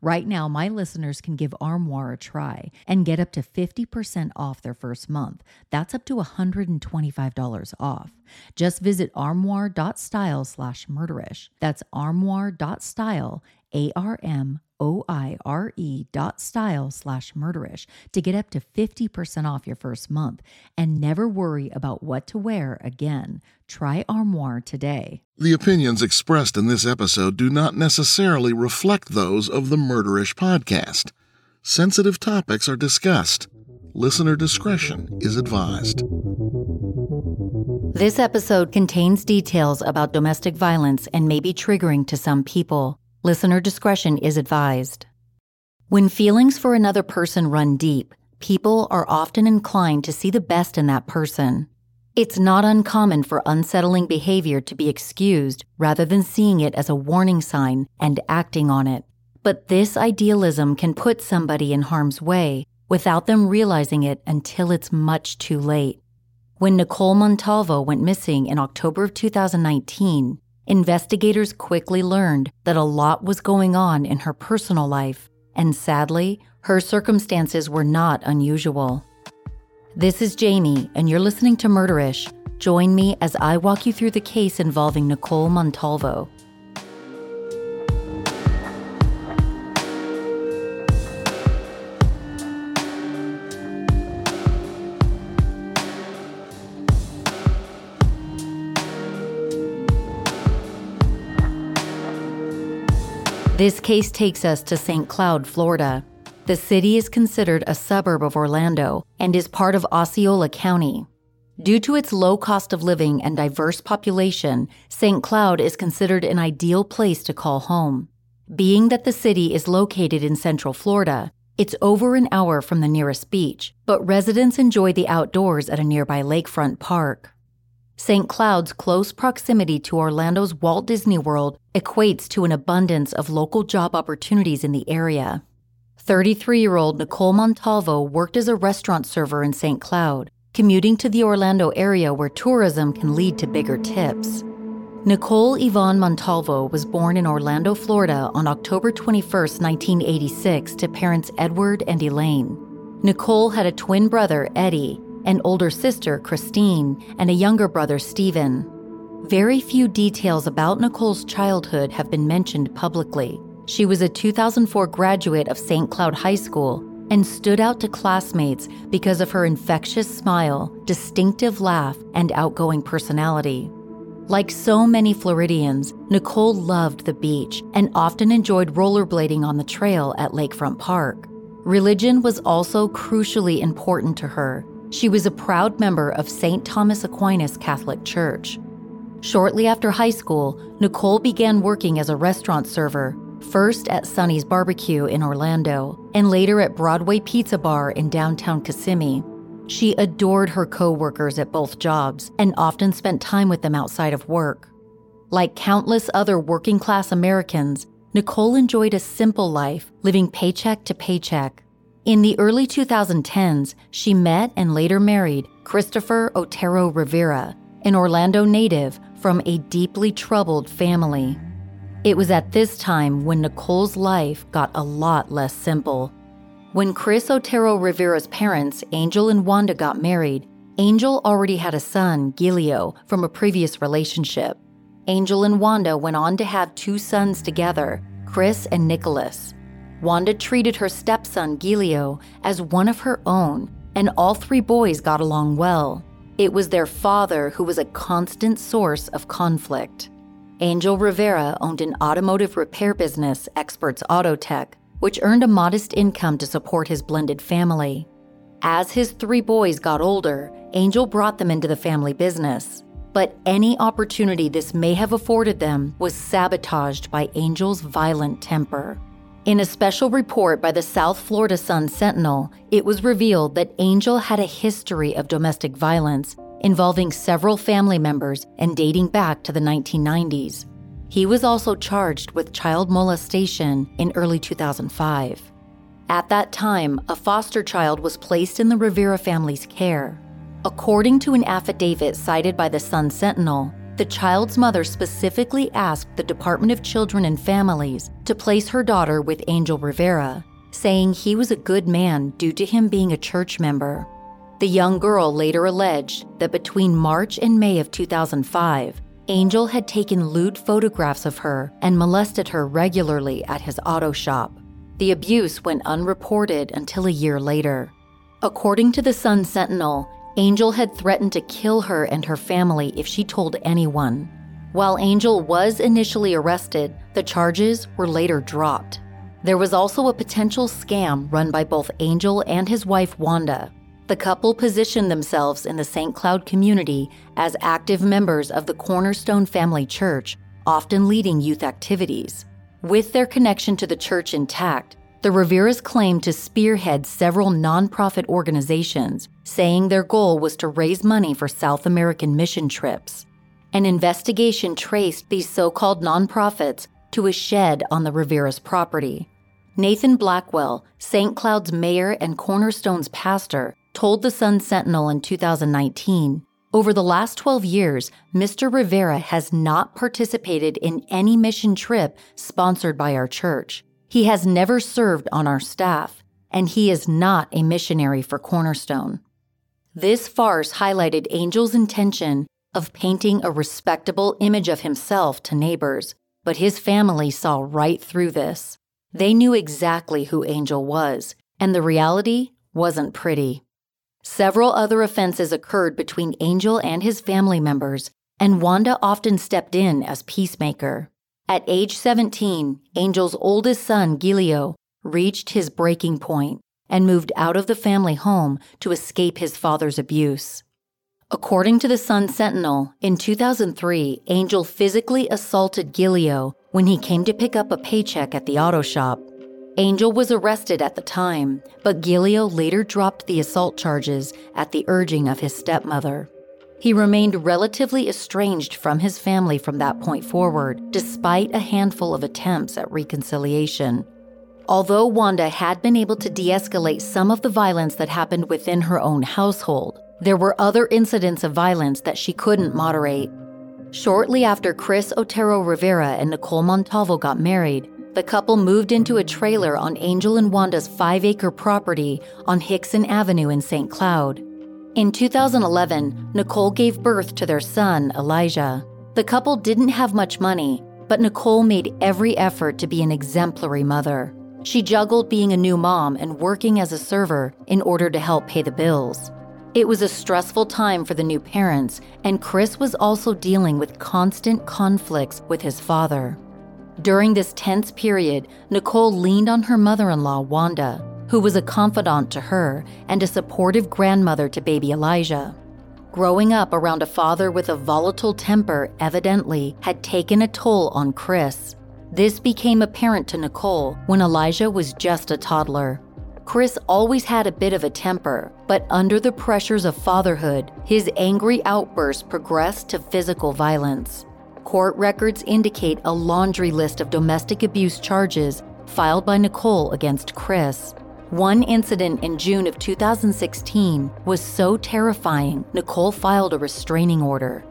Right now, my listeners can give Armoire a try and get up to 50% off their first month. That's up to $125 off. Just visit armoire.style slash murderish. That's armoire.style, A R M O I R E dot style slash murderish to get up to 50% off your first month and never worry about what to wear again. Try Armoire today. The opinions expressed in this episode do not necessarily reflect those of the Murderish podcast. Sensitive topics are discussed. Listener discretion is advised. This episode contains details about domestic violence and may be triggering to some people. Listener discretion is advised. When feelings for another person run deep, people are often inclined to see the best in that person. It's not uncommon for unsettling behavior to be excused rather than seeing it as a warning sign and acting on it. But this idealism can put somebody in harm's way without them realizing it until it's much too late. When Nicole Montalvo went missing in October of 2019, investigators quickly learned that a lot was going on in her personal life, and sadly, her circumstances were not unusual. This is Jamie, and you're listening to Murderish. Join me as I walk you through the case involving Nicole Montalvo. This case takes us to St. Cloud, Florida. The city is considered a suburb of Orlando and is part of Osceola County. Due to its low cost of living and diverse population, St. Cloud is considered an ideal place to call home. Being that the city is located in central Florida, it's over an hour from the nearest beach, but residents enjoy the outdoors at a nearby lakefront park. St. Cloud's close proximity to Orlando's Walt Disney World equates to an abundance of local job opportunities in the area. 33 year old Nicole Montalvo worked as a restaurant server in St. Cloud, commuting to the Orlando area where tourism can lead to bigger tips. Nicole Yvonne Montalvo was born in Orlando, Florida on October 21, 1986, to parents Edward and Elaine. Nicole had a twin brother, Eddie, an older sister, Christine, and a younger brother, Stephen. Very few details about Nicole's childhood have been mentioned publicly. She was a 2004 graduate of St. Cloud High School and stood out to classmates because of her infectious smile, distinctive laugh, and outgoing personality. Like so many Floridians, Nicole loved the beach and often enjoyed rollerblading on the trail at Lakefront Park. Religion was also crucially important to her. She was a proud member of St. Thomas Aquinas Catholic Church. Shortly after high school, Nicole began working as a restaurant server first at Sonny's Barbecue in Orlando, and later at Broadway Pizza Bar in downtown Kissimmee. She adored her co workers at both jobs and often spent time with them outside of work. Like countless other working class Americans, Nicole enjoyed a simple life, living paycheck to paycheck. In the early 2010s, she met and later married Christopher Otero Rivera, an Orlando native from a deeply troubled family. It was at this time when Nicole's life got a lot less simple. When Chris Otero Rivera's parents, Angel and Wanda, got married, Angel already had a son, Gilio, from a previous relationship. Angel and Wanda went on to have two sons together, Chris and Nicholas. Wanda treated her stepson, Gilio, as one of her own, and all three boys got along well. It was their father who was a constant source of conflict. Angel Rivera owned an automotive repair business, Experts Auto Tech, which earned a modest income to support his blended family. As his three boys got older, Angel brought them into the family business but any opportunity this may have afforded them was sabotaged by Angel's violent temper. In a special report by the South Florida Sun Sentinel, it was revealed that Angel had a history of domestic violence involving several family members and dating back to the 1990s. He was also charged with child molestation in early 2005. At that time, a foster child was placed in the Rivera family's care. According to an affidavit cited by the Sun Sentinel, the child's mother specifically asked the Department of Children and Families to place her daughter with Angel Rivera, saying he was a good man due to him being a church member. The young girl later alleged that between March and May of 2005, Angel had taken lewd photographs of her and molested her regularly at his auto shop. The abuse went unreported until a year later. According to the Sun Sentinel, Angel had threatened to kill her and her family if she told anyone. While Angel was initially arrested, the charges were later dropped. There was also a potential scam run by both Angel and his wife Wanda. The couple positioned themselves in the St. Cloud community as active members of the Cornerstone Family Church, often leading youth activities. With their connection to the church intact, the Riveras claimed to spearhead several nonprofit organizations, saying their goal was to raise money for South American mission trips. An investigation traced these so called nonprofits to a shed on the Rivera's property. Nathan Blackwell, St. Cloud's mayor and Cornerstone's pastor, told the Sun Sentinel in 2019 Over the last 12 years, Mr. Rivera has not participated in any mission trip sponsored by our church. He has never served on our staff, and he is not a missionary for Cornerstone. This farce highlighted Angel's intention of painting a respectable image of himself to neighbors, but his family saw right through this. They knew exactly who Angel was, and the reality wasn't pretty. Several other offenses occurred between Angel and his family members, and Wanda often stepped in as peacemaker. At age 17, Angel's oldest son, Gilio, reached his breaking point and moved out of the family home to escape his father's abuse. According to the Sun Sentinel, in 2003, Angel physically assaulted Gilio when he came to pick up a paycheck at the auto shop. Angel was arrested at the time, but Gilio later dropped the assault charges at the urging of his stepmother. He remained relatively estranged from his family from that point forward, despite a handful of attempts at reconciliation. Although Wanda had been able to de escalate some of the violence that happened within her own household, there were other incidents of violence that she couldn't moderate. Shortly after Chris Otero Rivera and Nicole Montalvo got married, the couple moved into a trailer on Angel and Wanda's five acre property on Hickson Avenue in St. Cloud. In 2011, Nicole gave birth to their son, Elijah. The couple didn't have much money, but Nicole made every effort to be an exemplary mother. She juggled being a new mom and working as a server in order to help pay the bills. It was a stressful time for the new parents, and Chris was also dealing with constant conflicts with his father. During this tense period, Nicole leaned on her mother in law, Wanda, who was a confidant to her and a supportive grandmother to baby Elijah. Growing up around a father with a volatile temper evidently had taken a toll on Chris. This became apparent to Nicole when Elijah was just a toddler. Chris always had a bit of a temper, but under the pressures of fatherhood, his angry outbursts progressed to physical violence. Court records indicate a laundry list of domestic abuse charges filed by Nicole against Chris. One incident in June of 2016 was so terrifying, Nicole filed a restraining order.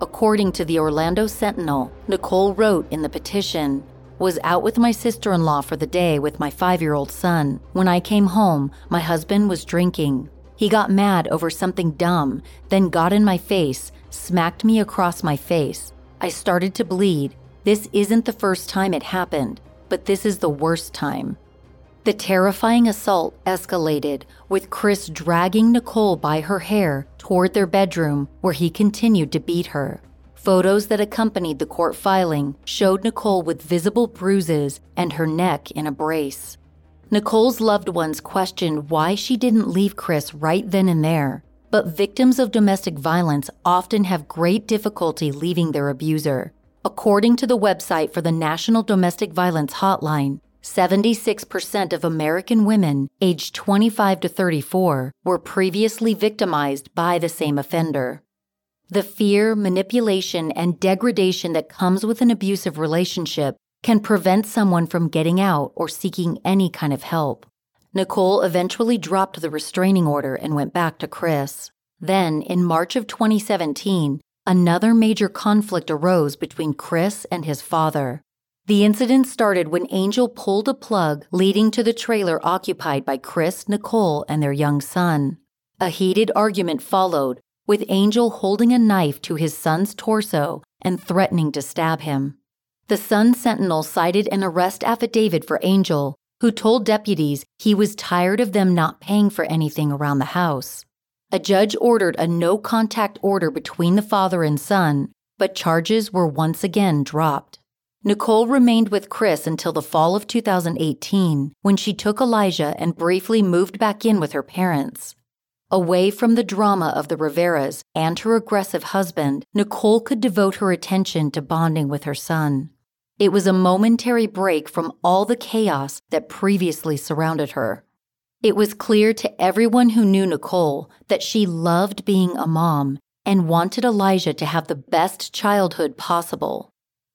According to the Orlando Sentinel, Nicole wrote in the petition, was out with my sister in law for the day with my five year old son. When I came home, my husband was drinking. He got mad over something dumb, then got in my face, smacked me across my face. I started to bleed. This isn't the first time it happened, but this is the worst time. The terrifying assault escalated, with Chris dragging Nicole by her hair toward their bedroom where he continued to beat her. Photos that accompanied the court filing showed Nicole with visible bruises and her neck in a brace. Nicole's loved ones questioned why she didn't leave Chris right then and there, but victims of domestic violence often have great difficulty leaving their abuser. According to the website for the National Domestic Violence Hotline, 76% of American women aged 25 to 34 were previously victimized by the same offender. The fear, manipulation, and degradation that comes with an abusive relationship can prevent someone from getting out or seeking any kind of help. Nicole eventually dropped the restraining order and went back to Chris. Then, in March of 2017, another major conflict arose between Chris and his father. The incident started when Angel pulled a plug leading to the trailer occupied by Chris, Nicole, and their young son. A heated argument followed, with Angel holding a knife to his son's torso and threatening to stab him. The Sun Sentinel cited an arrest affidavit for Angel, who told deputies he was tired of them not paying for anything around the house. A judge ordered a no contact order between the father and son, but charges were once again dropped. Nicole remained with Chris until the fall of 2018 when she took Elijah and briefly moved back in with her parents. Away from the drama of the Riveras and her aggressive husband, Nicole could devote her attention to bonding with her son. It was a momentary break from all the chaos that previously surrounded her. It was clear to everyone who knew Nicole that she loved being a mom and wanted Elijah to have the best childhood possible.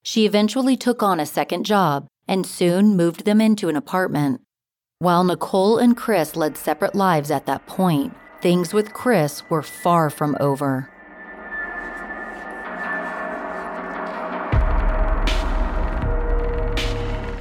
She eventually took on a second job and soon moved them into an apartment. While Nicole and Chris led separate lives at that point, things with Chris were far from over.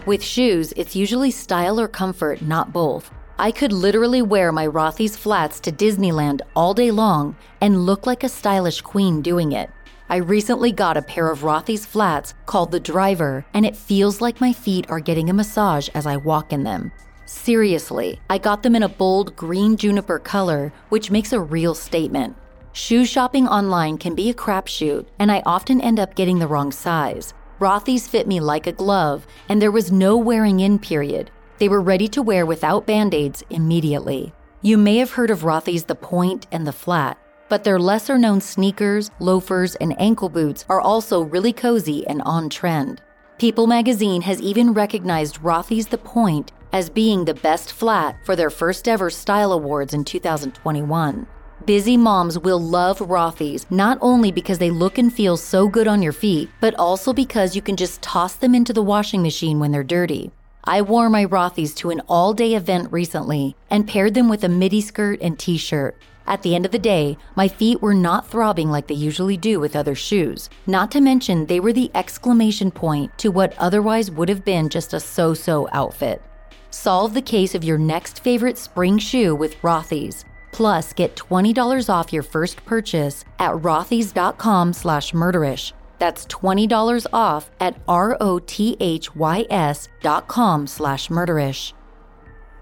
With shoes, it's usually style or comfort, not both. I could literally wear my Rothy's flats to Disneyland all day long and look like a stylish queen doing it. I recently got a pair of Rothy's flats called the Driver, and it feels like my feet are getting a massage as I walk in them. Seriously, I got them in a bold green juniper color, which makes a real statement. Shoe shopping online can be a crapshoot, and I often end up getting the wrong size. Rothy's fit me like a glove, and there was no wearing in period. They were ready to wear without band aids immediately. You may have heard of Rothy's The Point and The Flat but their lesser known sneakers, loafers, and ankle boots are also really cozy and on trend. People magazine has even recognized Rothy's The Point as being the best flat for their first ever style awards in 2021. Busy moms will love Rothy's not only because they look and feel so good on your feet, but also because you can just toss them into the washing machine when they're dirty. I wore my Rothy's to an all day event recently and paired them with a midi skirt and t shirt. At the end of the day, my feet were not throbbing like they usually do with other shoes. Not to mention, they were the exclamation point to what otherwise would have been just a so so outfit. Solve the case of your next favorite spring shoe with Rothy's. Plus, get $20 off your first purchase at rothys.com slash murderish. That's $20 off at R-O-T-H-Y-S dot com slash murderish.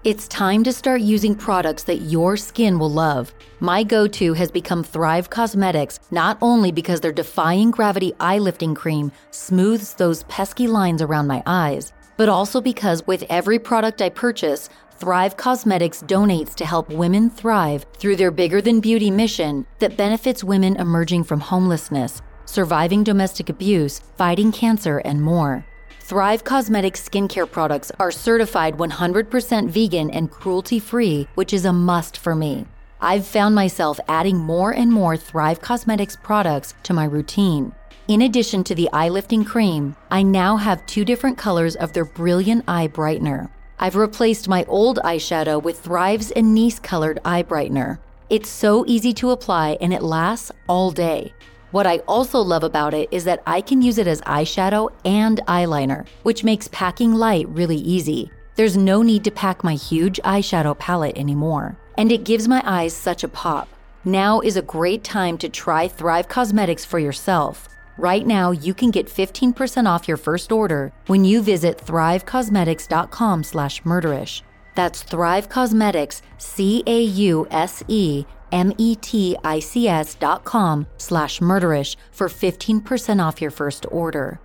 It's time to start using products that your skin will love. My go to has become Thrive Causemetics, not only because their defying gravity eye lifting cream smooths those pesky lines around my eyes, but also because with every product I purchase, Thrive Causemetics donates to help women thrive through their bigger than beauty mission that benefits women emerging from homelessness, surviving domestic abuse, fighting cancer, and more. Thrive Causemetics skincare products are certified 100% vegan and cruelty free, which is a must for me. I've found myself adding more and more Thrive Causemetics products to my routine. In addition to the eye lifting cream, I now have two different colors of their brilliant eye brightener. I've replaced my old eyeshadow with Thrive's Anise colored eye brightener. It's so easy to apply and it lasts all day. What I also love about it is that I can use it as eyeshadow and eyeliner, which makes packing light really easy. There's no need to pack my huge eyeshadow palette anymore, and it gives my eyes such a pop. Now is a great time to try Thrive Causemetics for yourself. Right now, you can get 15% off your first order when you visit thrivecausemetics.com slash murderish. That's Thrive Causemetics, C-A-U-S-E M-E-T-I-C-S dot com slash murderish for 15% off your first order.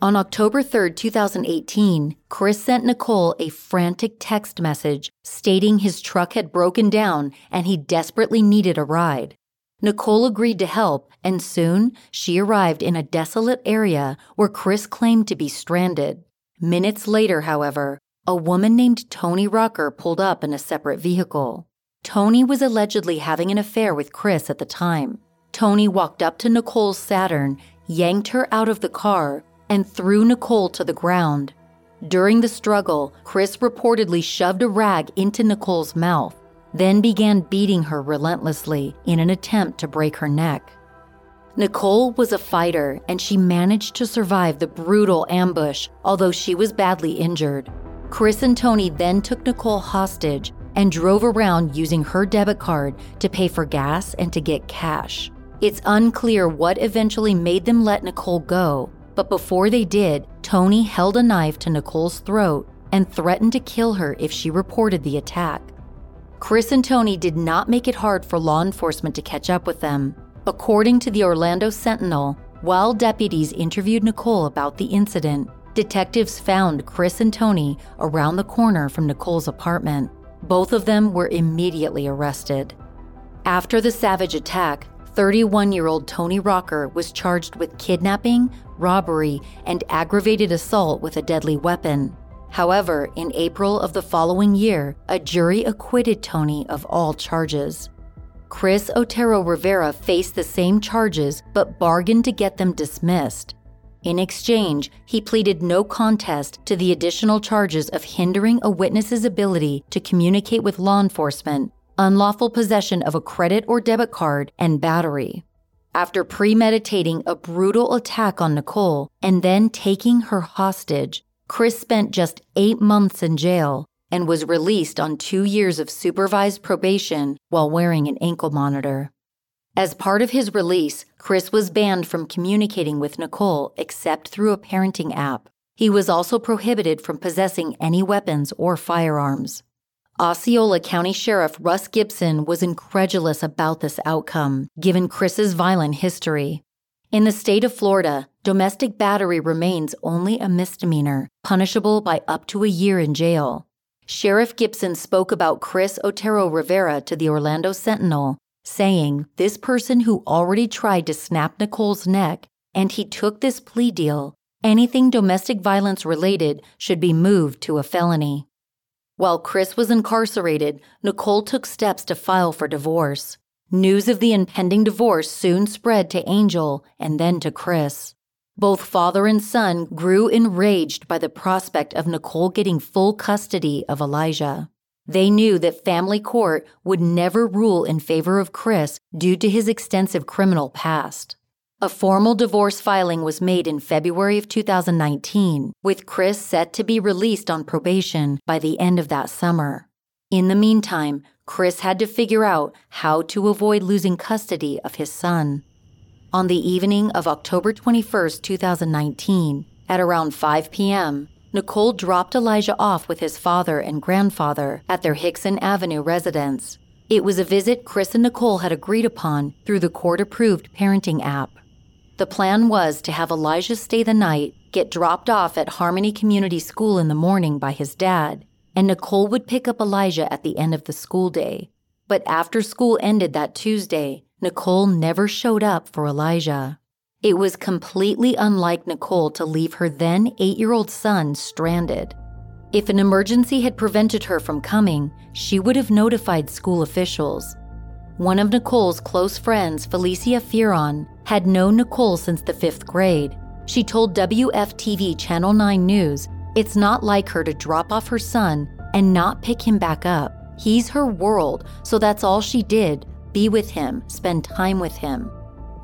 On October 3, 2018, Chris sent Nicole a frantic text message stating his truck had broken down and he desperately needed a ride. Nicole agreed to help, and soon she arrived in a desolate area where Chris claimed to be stranded. Minutes later, however, a woman named Tony Rucker pulled up in a separate vehicle. Tony was allegedly having an affair with Chris at the time. Tony walked up to Nicole's Saturn, yanked her out of the car, and threw Nicole to the ground. During the struggle, Chris reportedly shoved a rag into Nicole's mouth, then began beating her relentlessly in an attempt to break her neck. Nicole was a fighter and she managed to survive the brutal ambush, although she was badly injured. Chris and Tony then took Nicole hostage and drove around using her debit card to pay for gas and to get cash. It's unclear what eventually made them let Nicole go, but before they did, Tony held a knife to Nicole's throat and threatened to kill her if she reported the attack. Chris and Tony did not make it hard for law enforcement to catch up with them. According to the Orlando Sentinel, while deputies interviewed Nicole about the incident, detectives found Chris and Tony around the corner from Nicole's apartment. Both of them were immediately arrested. After the savage attack, 31 year old Tony Rucker was charged with kidnapping, robbery, and aggravated assault with a deadly weapon. However, in April of the following year, a jury acquitted Tony of all charges. Chris Otero Rivera faced the same charges but bargained to get them dismissed. In exchange, he pleaded no contest to the additional charges of hindering a witness's ability to communicate with law enforcement, unlawful possession of a credit or debit card, and battery. After premeditating a brutal attack on Nicole and then taking her hostage, Chris spent just eight months in jail and was released on two years of supervised probation while wearing an ankle monitor. As part of his release, Chris was banned from communicating with Nicole except through a parenting app. He was also prohibited from possessing any weapons or firearms. Osceola County Sheriff Russ Gibson was incredulous about this outcome, given Chris's violent history. In the state of Florida, domestic battery remains only a misdemeanor, punishable by up to a year in jail. Sheriff Gibson spoke about Chris Otero Rivera to the Orlando Sentinel saying this person who already tried to snap Nicole's neck and he took this plea deal, anything domestic violence related should be moved to a felony. While Chris was incarcerated, Nicole took steps to file for divorce. News of the impending divorce soon spread to Angel and then to Chris. Both father and son grew enraged by the prospect of Nicole getting full custody of Elijah. They knew that family court would never rule in favor of Chris due to his extensive criminal past. A formal divorce filing was made in February of 2019, with Chris set to be released on probation by the end of that summer. In the meantime, Chris had to figure out how to avoid losing custody of his son. On the evening of October 21, 2019, at around 5 p.m., Nicole dropped Elijah off with his father and grandfather at their Hickson Avenue residence. It was a visit Chris and Nicole had agreed upon through the court approved parenting app. The plan was to have Elijah stay the night, get dropped off at Harmony Community School in the morning by his dad, and Nicole would pick up Elijah at the end of the school day. But after school ended that Tuesday, Nicole never showed up for Elijah. It was completely unlike Nicole to leave her then eight year old son stranded. If an emergency had prevented her from coming, she would have notified school officials. one of Nicole's close friends, Felicia Fearon, had known Nicole since the fifth grade. She told WFTV Channel 9 News it's not like her to drop off her son and not pick him back up. He's her world, so that's all she did be with him, spend time with him.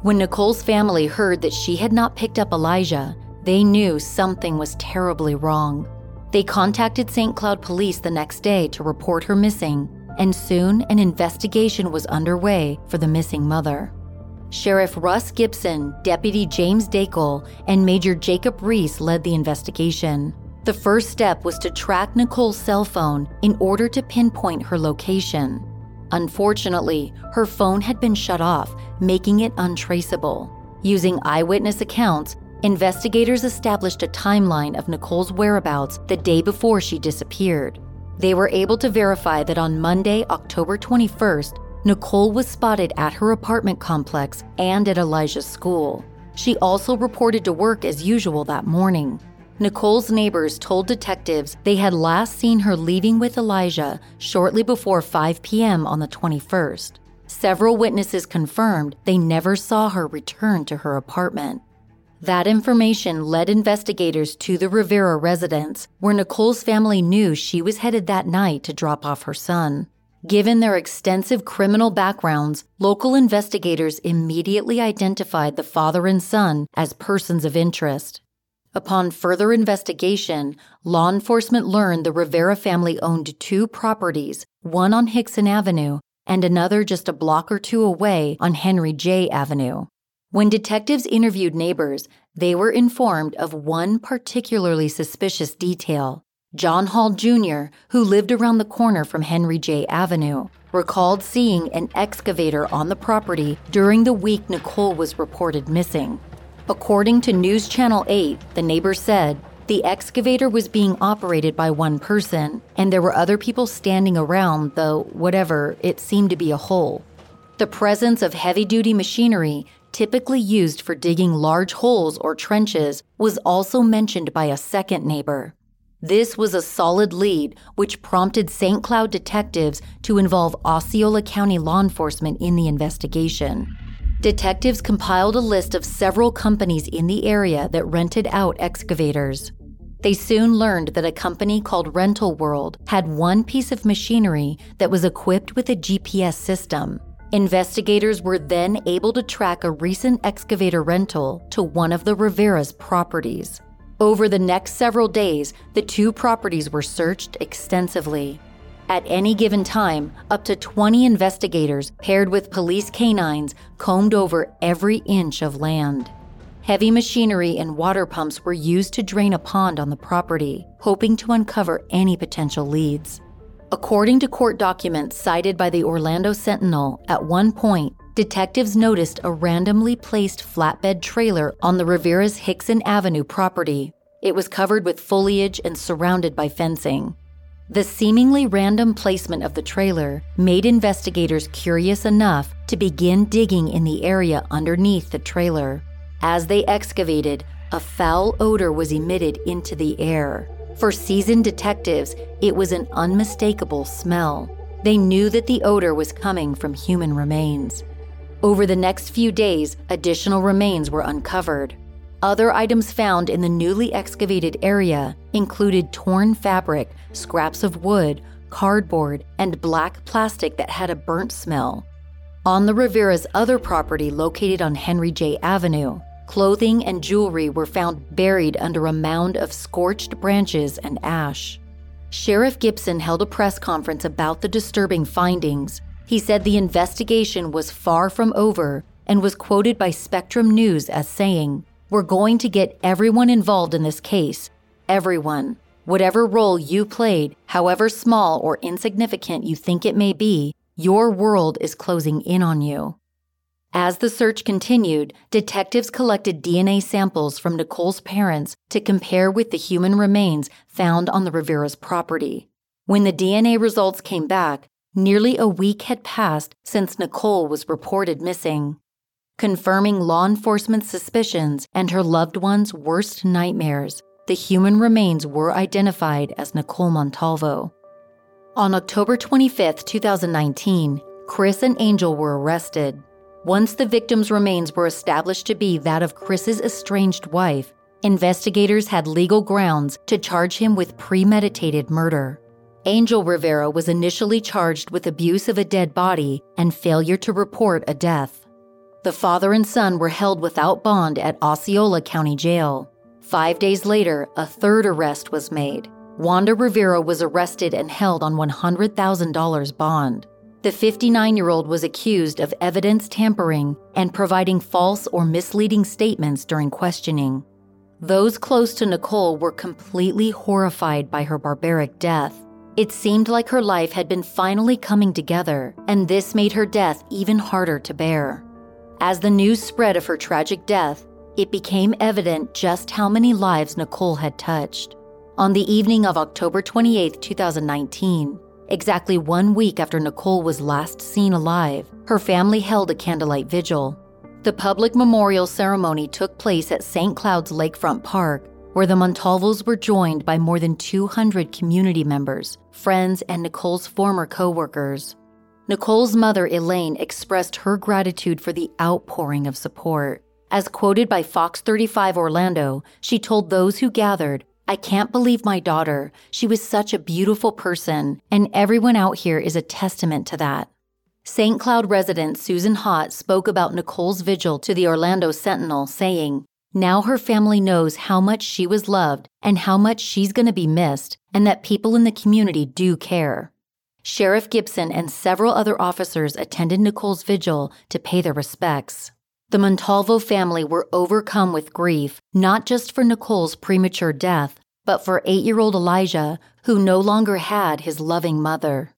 When Nicole's family heard that she had not picked up Elijah, they knew something was terribly wrong. They contacted St. Cloud police the next day to report her missing, and soon an investigation was underway for the missing mother. Sheriff Russ Gibson, Deputy James Dakel, and Major Jacob Reese led the investigation. The first step was to track Nicole's cell phone in order to pinpoint her location. Unfortunately, her phone had been shut off, making it untraceable. Using eyewitness accounts, investigators established a timeline of Nicole's whereabouts the day before she disappeared. They were able to verify that on Monday, October 21st, Nicole was spotted at her apartment complex and at Elijah's school. She also reported to work as usual that morning. Nicole's neighbors told detectives they had last seen her leaving with Elijah shortly before 5 p.m. on the 21st. Several witnesses confirmed they never saw her return to her apartment. That information led investigators to the Rivera residence, where Nicole's family knew she was headed that night to drop off her son. Given their extensive criminal backgrounds, local investigators immediately identified the father and son as persons of interest. Upon further investigation, law enforcement learned the Rivera family owned two properties, one on Hickson Avenue and another just a block or two away on Henry J. Avenue. When detectives interviewed neighbors, they were informed of one particularly suspicious detail. John Hall Jr., who lived around the corner from Henry J. Avenue, recalled seeing an excavator on the property during the week Nicole was reported missing. According to News Channel 8, the neighbor said the excavator was being operated by one person, and there were other people standing around, though, whatever, it seemed to be a hole. The presence of heavy duty machinery, typically used for digging large holes or trenches, was also mentioned by a second neighbor. This was a solid lead, which prompted St. Cloud detectives to involve Osceola County law enforcement in the investigation detectives compiled a list of several companies in the area that rented out excavators. They soon learned that a company called Rental World had one piece of machinery that was equipped with a GPS system. Investigators were then able to track a recent excavator rental to one of the Rivera's properties. Over the next several days, the two properties were searched extensively. At any given time, up to 20 investigators paired with police canines combed over every inch of land. Heavy machinery and water pumps were used to drain a pond on the property, hoping to uncover any potential leads. According to court documents cited by the Orlando Sentinel, at one point, detectives noticed a randomly placed flatbed trailer on the Rivera's Hickson Avenue property. It was covered with foliage and surrounded by fencing. The seemingly random placement of the trailer made investigators curious enough to begin digging in the area underneath the trailer. As they excavated, a foul odor was emitted into the air. For seasoned detectives, it was an unmistakable smell. They knew that the odor was coming from human remains. Over the next few days, additional remains were uncovered. Other items found in the newly excavated area included torn fabric, scraps of wood, cardboard, and black plastic that had a burnt smell. On the Rivera's other property located on Henry J. Avenue, clothing and jewelry were found buried under a mound of scorched branches and ash. Sheriff Gibson held a press conference about the disturbing findings. He said the investigation was far from over and was quoted by Spectrum News as saying, we're going to get everyone involved in this case. Everyone. Whatever role you played, however small or insignificant you think it may be, your world is closing in on you. As the search continued, detectives collected DNA samples from Nicole's parents to compare with the human remains found on the Rivera's property. When the DNA results came back, nearly a week had passed since Nicole was reported missing confirming law enforcement's suspicions and her loved one's worst nightmares. The human remains were identified as Nicole Montalvo. On October 25, 2019, Chris and Angel were arrested. Once the victim's remains were established to be that of Chris's estranged wife, investigators had legal grounds to charge him with premeditated murder. Angel Rivera was initially charged with abuse of a dead body and failure to report a death. The father and son were held without bond at Osceola County Jail. Five days later, a third arrest was made. Wanda Rivera was arrested and held on $100,000 bond. The 59 year old was accused of evidence tampering and providing false or misleading statements during questioning. Those close to Nicole were completely horrified by her barbaric death. It seemed like her life had been finally coming together, and this made her death even harder to bear. As the news spread of her tragic death, it became evident just how many lives Nicole had touched. On the evening of October 28, 2019, exactly one week after Nicole was last seen alive, her family held a candlelight vigil. The public memorial ceremony took place at St. Cloud's Lakefront Park, where the Montalvos were joined by more than 200 community members, friends, and Nicole's former coworkers. Nicole's mother, Elaine, expressed her gratitude for the outpouring of support. As quoted by Fox 35 Orlando, she told those who gathered, I can't believe my daughter. She was such a beautiful person, and everyone out here is a testament to that. St. Cloud resident Susan Hott spoke about Nicole's vigil to the Orlando Sentinel, saying, now her family knows how much she was loved and how much she's going to be missed, and that people in the community do care. Sheriff Gibson and several other officers attended Nicole's vigil to pay their respects. The Montalvo family were overcome with grief, not just for Nicole's premature death, but for eight year old Elijah, who no longer had his loving mother.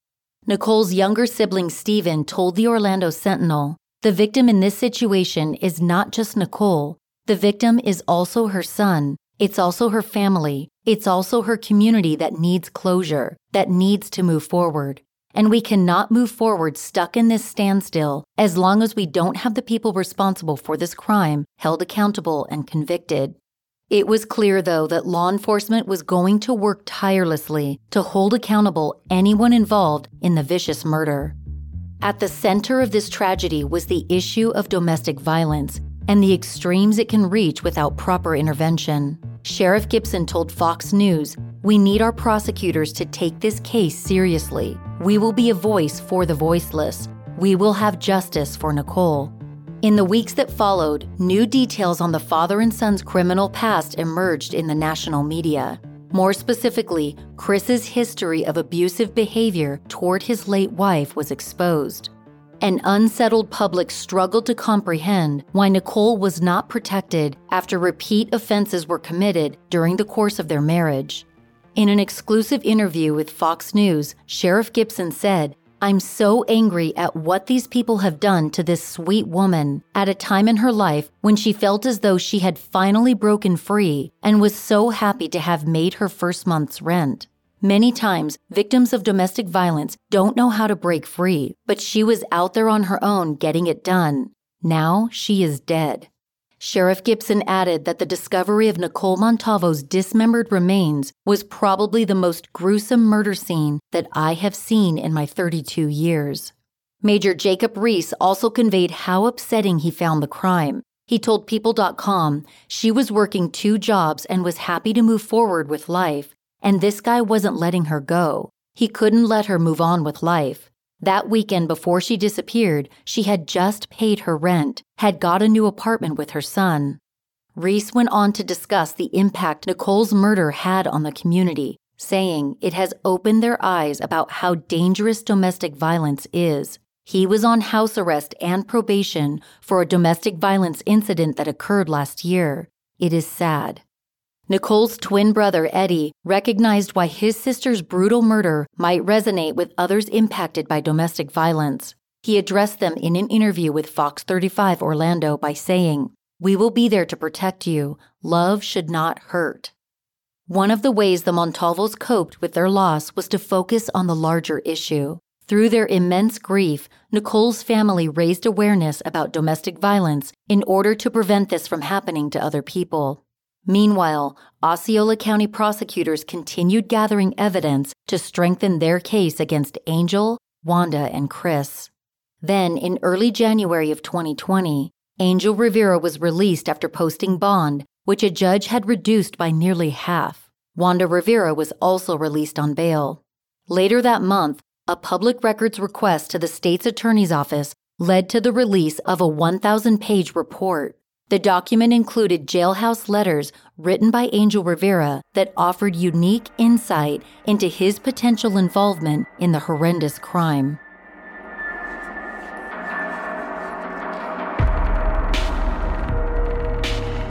Nicole's younger sibling Stephen told the Orlando Sentinel the victim in this situation is not just Nicole, the victim is also her son. It's also her family. It's also her community that needs closure, that needs to move forward. And we cannot move forward stuck in this standstill as long as we don't have the people responsible for this crime held accountable and convicted. It was clear, though, that law enforcement was going to work tirelessly to hold accountable anyone involved in the vicious murder. At the center of this tragedy was the issue of domestic violence and the extremes it can reach without proper intervention. Sheriff Gibson told Fox News, We need our prosecutors to take this case seriously. We will be a voice for the voiceless. We will have justice for Nicole. In the weeks that followed, new details on the father and son's criminal past emerged in the national media. More specifically, Chris's history of abusive behavior toward his late wife was exposed. An unsettled public struggled to comprehend why Nicole was not protected after repeat offenses were committed during the course of their marriage. In an exclusive interview with Fox News, Sheriff Gibson said, I'm so angry at what these people have done to this sweet woman at a time in her life when she felt as though she had finally broken free and was so happy to have made her first month's rent. Many times, victims of domestic violence don't know how to break free, but she was out there on her own getting it done. Now she is dead. Sheriff Gibson added that the discovery of Nicole Montalvo's dismembered remains was probably the most gruesome murder scene that I have seen in my 32 years. Major Jacob Reese also conveyed how upsetting he found the crime. He told People.com she was working two jobs and was happy to move forward with life, and this guy wasn't letting her go. He couldn't let her move on with life. That weekend before she disappeared, she had just paid her rent, had got a new apartment with her son. Reese went on to discuss the impact Nicole's murder had on the community, saying it has opened their eyes about how dangerous domestic violence is. He was on house arrest and probation for a domestic violence incident that occurred last year. It is sad. Nicole's twin brother, Eddie, recognized why his sister's brutal murder might resonate with others impacted by domestic violence. He addressed them in an interview with Fox 35 Orlando by saying, We will be there to protect you. Love should not hurt. One of the ways the Montalvos coped with their loss was to focus on the larger issue. Through their immense grief, Nicole's family raised awareness about domestic violence in order to prevent this from happening to other people. Meanwhile, Osceola County prosecutors continued gathering evidence to strengthen their case against Angel, Wanda, and Chris. Then, in early January of 2020, Angel Rivera was released after posting bond, which a judge had reduced by nearly half. Wanda Rivera was also released on bail. Later that month, a public records request to the state's attorney's office led to the release of a 1,000 page report. The document included jailhouse letters written by Angel Rivera that offered unique insight into his potential involvement in the horrendous crime.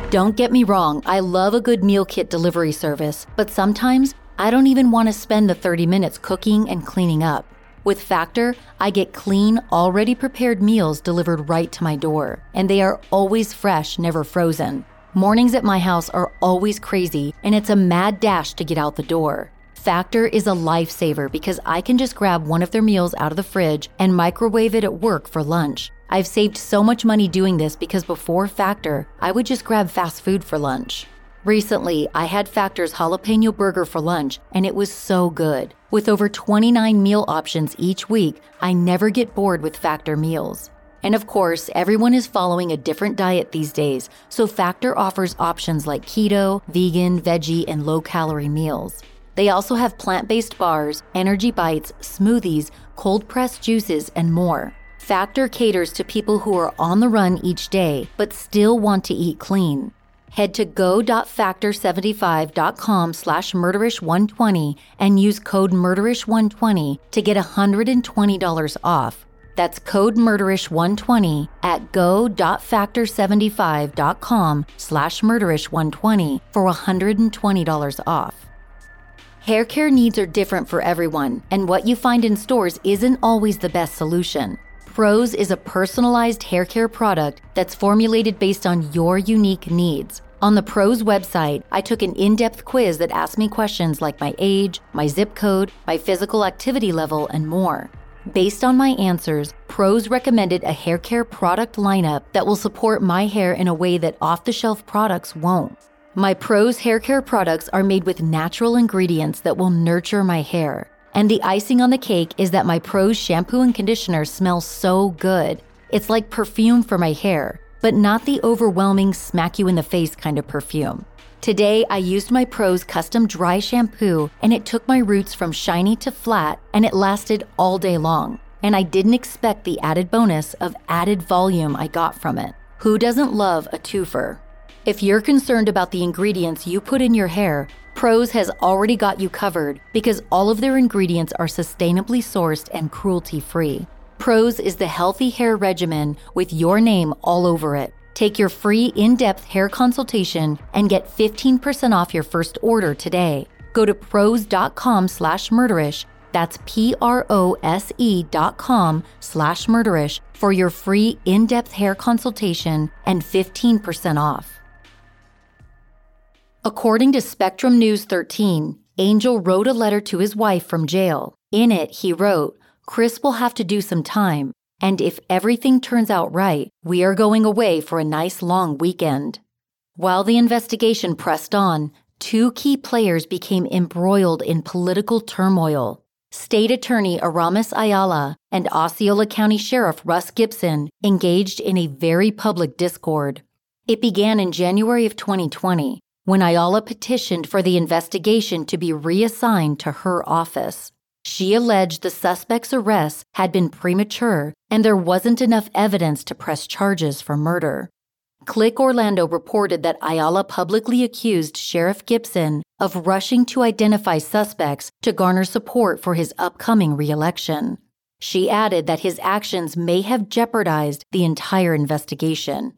Don't get me wrong, I love a good meal kit delivery service, but sometimes I don't even want to spend the 30 minutes cooking and cleaning up. With Factor, I get clean, already prepared meals delivered right to my door, and they are always fresh, never frozen. Mornings at my house are always crazy, and it's a mad dash to get out the door. Factor is a lifesaver because I can just grab one of their meals out of the fridge and microwave it at work for lunch. I've saved so much money doing this because before Factor, I would just grab fast food for lunch. Recently, I had Factor's jalapeno burger for lunch, and it was so good. With over 29 meal options each week, I never get bored with Factor meals. And of course, everyone is following a different diet these days, so Factor offers options like keto, vegan, veggie, and low calorie meals. They also have plant based bars, energy bites, smoothies, cold pressed juices, and more. Factor caters to people who are on the run each day but still want to eat clean. Head to go.factor75.com slash murderish120 and use code murderish120 to get $120 off. That's code murderish120 at go.factor75.com slash murderish120 for $120 off. Hair care needs are different for everyone, and what you find in stores isn't always the best solution. Prose is a personalized hair care product that's formulated based on your unique needs. On the Prose website, I took an in depth quiz that asked me questions like my age, my zip code, my physical activity level, and more. Based on my answers, Prose recommended a hair care product lineup that will support my hair in a way that off the shelf products won't. My Prose hair care products are made with natural ingredients that will nurture my hair. And the icing on the cake is that my Prose shampoo and conditioner smells so good. It's like perfume for my hair, but not the overwhelming smack you in the face kind of perfume. Today, I used my Prose custom dry shampoo and it took my roots from shiny to flat and it lasted all day long. And I didn't expect the added bonus of added volume I got from it. Who doesn't love a twofer? If you're concerned about the ingredients you put in your hair, Prose has already got you covered because all of their ingredients are sustainably sourced and cruelty free. Prose is the healthy hair regimen with your name all over it. Take your free in depth hair consultation and get 15% off your first order today. Go to prose.com slash murderish. That's P R O S E dot com slash murderish for your free in depth hair consultation and 15% off. According to Spectrum News 13, Angel wrote a letter to his wife from jail. In it, he wrote, Chris will have to do some time, and if everything turns out right, we are going away for a nice long weekend. While the investigation pressed on, two key players became embroiled in political turmoil. State Attorney Aramis Ayala and Osceola County Sheriff Russ Gibson engaged in a very public discord. It began in January of 2020 when Ayala petitioned for the investigation to be reassigned to her office. She alleged the suspect's arrests had been premature and there wasn't enough evidence to press charges for murder. Click Orlando reported that Ayala publicly accused Sheriff Gibson of rushing to identify suspects to garner support for his upcoming reelection. She added that his actions may have jeopardized the entire investigation.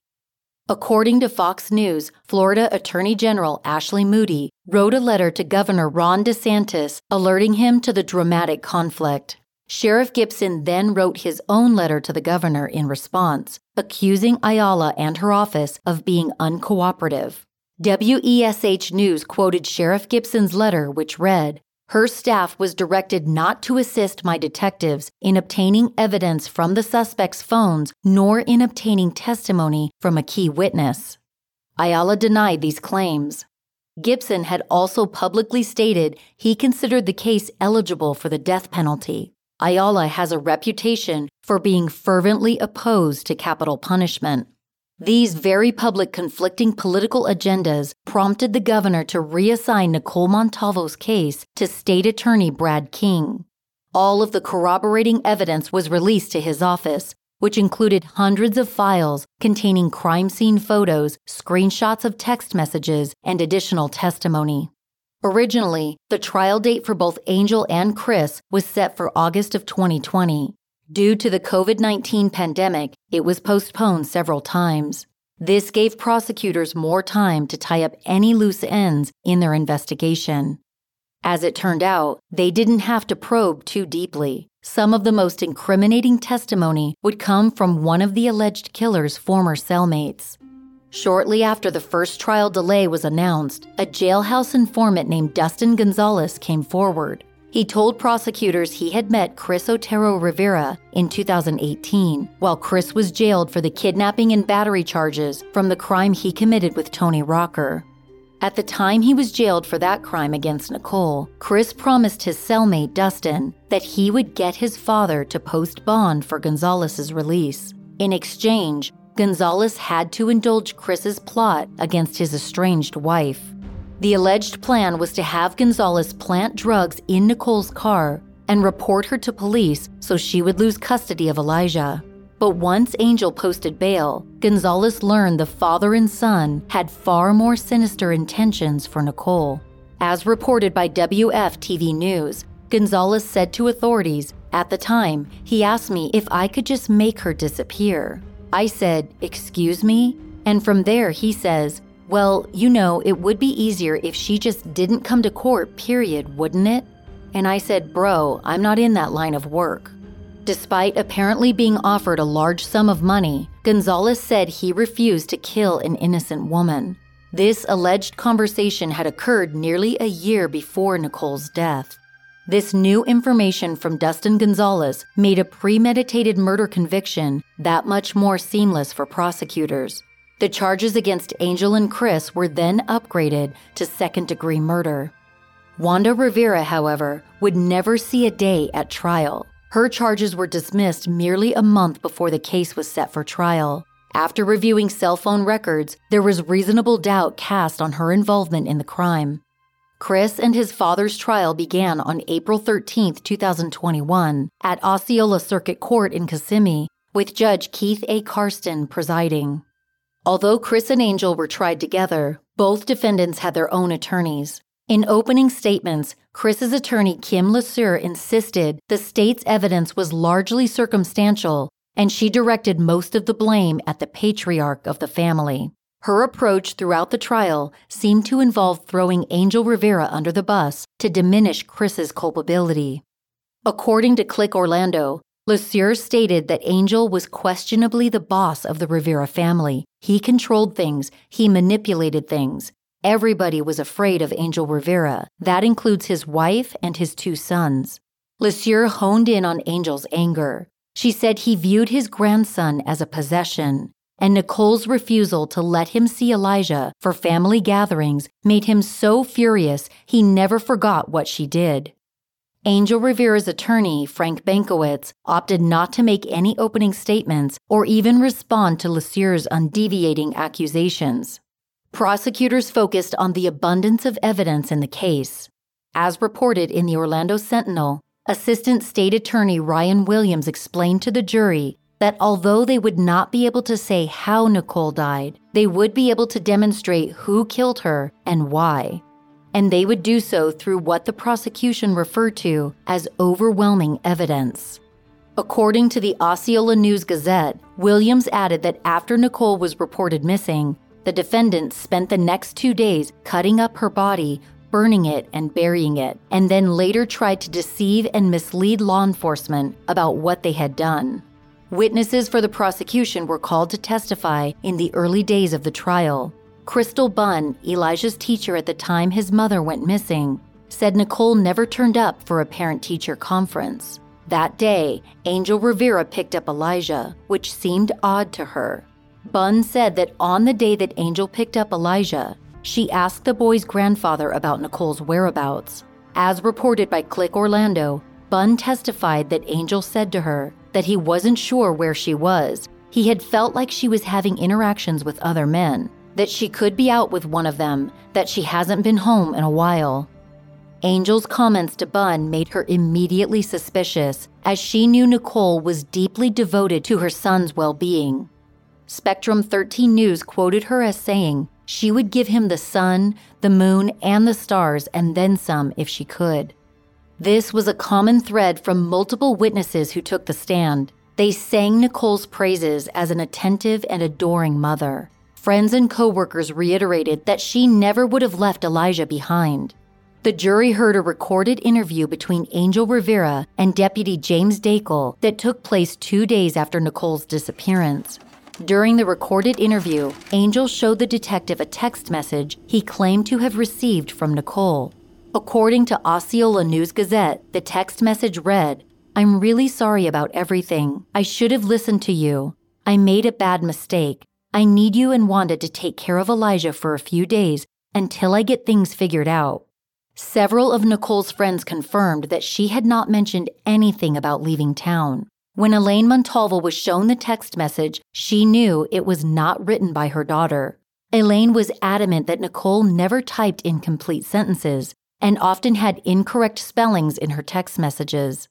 According to Fox News, Florida Attorney General Ashley Moody wrote a letter to Governor Ron DeSantis alerting him to the dramatic conflict. Sheriff Gibson then wrote his own letter to the governor in response, accusing Ayala and her office of being uncooperative. WESH News quoted Sheriff Gibson's letter, which read her staff was directed not to assist my detectives in obtaining evidence from the suspect's phones nor in obtaining testimony from a key witness. Ayala denied these claims. Gibson had also publicly stated he considered the case eligible for the death penalty. Ayala has a reputation for being fervently opposed to capital punishment. These very public conflicting political agendas prompted the governor to reassign Nicole Montalvo's case to State Attorney Brad King. All of the corroborating evidence was released to his office, which included hundreds of files containing crime scene photos, screenshots of text messages, and additional testimony. Originally, the trial date for both Angel and Chris was set for August of 2020. Due to the COVID 19 pandemic, it was postponed several times. This gave prosecutors more time to tie up any loose ends in their investigation. As it turned out, they didn't have to probe too deeply. Some of the most incriminating testimony would come from one of the alleged killer's former cellmates. Shortly after the first trial delay was announced, a jailhouse informant named Dustin Gonzalez came forward. He told prosecutors he had met Chris Otero Rivera in 2018 while Chris was jailed for the kidnapping and battery charges from the crime he committed with Tony Rucker. At the time he was jailed for that crime against Nicole, Chris promised his cellmate Dustin that he would get his father to post bond for Gonzalez's release. In exchange, Gonzalez had to indulge Chris's plot against his estranged wife. The alleged plan was to have Gonzalez plant drugs in Nicole's car and report her to police so she would lose custody of Elijah. But once Angel posted bail, Gonzalez learned the father and son had far more sinister intentions for Nicole. As reported by WF TV News, Gonzalez said to authorities, At the time, he asked me if I could just make her disappear. I said, Excuse me? And from there, he says, well, you know, it would be easier if she just didn't come to court, period, wouldn't it? And I said, Bro, I'm not in that line of work. Despite apparently being offered a large sum of money, Gonzalez said he refused to kill an innocent woman. This alleged conversation had occurred nearly a year before Nicole's death. This new information from Dustin Gonzalez made a premeditated murder conviction that much more seamless for prosecutors. The charges against Angel and Chris were then upgraded to second degree murder. Wanda Rivera, however, would never see a day at trial. Her charges were dismissed merely a month before the case was set for trial. After reviewing cell phone records, there was reasonable doubt cast on her involvement in the crime. Chris and his father's trial began on April 13, 2021, at Osceola Circuit Court in Kissimmee, with Judge Keith A. Karsten presiding. Although Chris and Angel were tried together, both defendants had their own attorneys. In opening statements, Chris's attorney Kim LeSueur insisted the state's evidence was largely circumstantial, and she directed most of the blame at the patriarch of the family. Her approach throughout the trial seemed to involve throwing Angel Rivera under the bus to diminish Chris's culpability. According to Click Orlando, LeSueur stated that Angel was questionably the boss of the Rivera family. He controlled things, he manipulated things. Everybody was afraid of Angel Rivera. That includes his wife and his two sons. LeSueur honed in on Angel's anger. She said he viewed his grandson as a possession, and Nicole's refusal to let him see Elijah for family gatherings made him so furious he never forgot what she did. Angel Rivera's attorney, Frank Bankowitz, opted not to make any opening statements or even respond to LeSueur's undeviating accusations. Prosecutors focused on the abundance of evidence in the case. As reported in the Orlando Sentinel, Assistant State Attorney Ryan Williams explained to the jury that although they would not be able to say how Nicole died, they would be able to demonstrate who killed her and why and they would do so through what the prosecution referred to as overwhelming evidence. According to the Osceola News Gazette, Williams added that after Nicole was reported missing, the defendants spent the next two days cutting up her body, burning it, and burying it, and then later tried to deceive and mislead law enforcement about what they had done. Witnesses for the prosecution were called to testify in the early days of the trial, Crystal Bunn, Elijah's teacher at the time his mother went missing, said Nicole never turned up for a parent teacher conference. That day, Angel Rivera picked up Elijah, which seemed odd to her. Bunn said that on the day that Angel picked up Elijah, she asked the boy's grandfather about Nicole's whereabouts. As reported by Click Orlando, Bunn testified that Angel said to her that he wasn't sure where she was. He had felt like she was having interactions with other men, that she could be out with one of them, that she hasn't been home in a while. Angel's comments to Bunn made her immediately suspicious, as she knew Nicole was deeply devoted to her son's well being. Spectrum 13 News quoted her as saying she would give him the sun, the moon, and the stars, and then some if she could. This was a common thread from multiple witnesses who took the stand. They sang Nicole's praises as an attentive and adoring mother. Friends and coworkers reiterated that she never would have left Elijah behind. The jury heard a recorded interview between Angel Rivera and Deputy James Dakel that took place two days after Nicole's disappearance. During the recorded interview, Angel showed the detective a text message he claimed to have received from Nicole. According to Osceola News Gazette, the text message read, I'm really sorry about everything. I should have listened to you. I made a bad mistake. I need you and Wanda to take care of Elijah for a few days until I get things figured out. Several of Nicole's friends confirmed that she had not mentioned anything about leaving town. When Elaine Montalvo was shown the text message, she knew it was not written by her daughter. Elaine was adamant that Nicole never typed incomplete sentences and often had incorrect spellings in her text messages.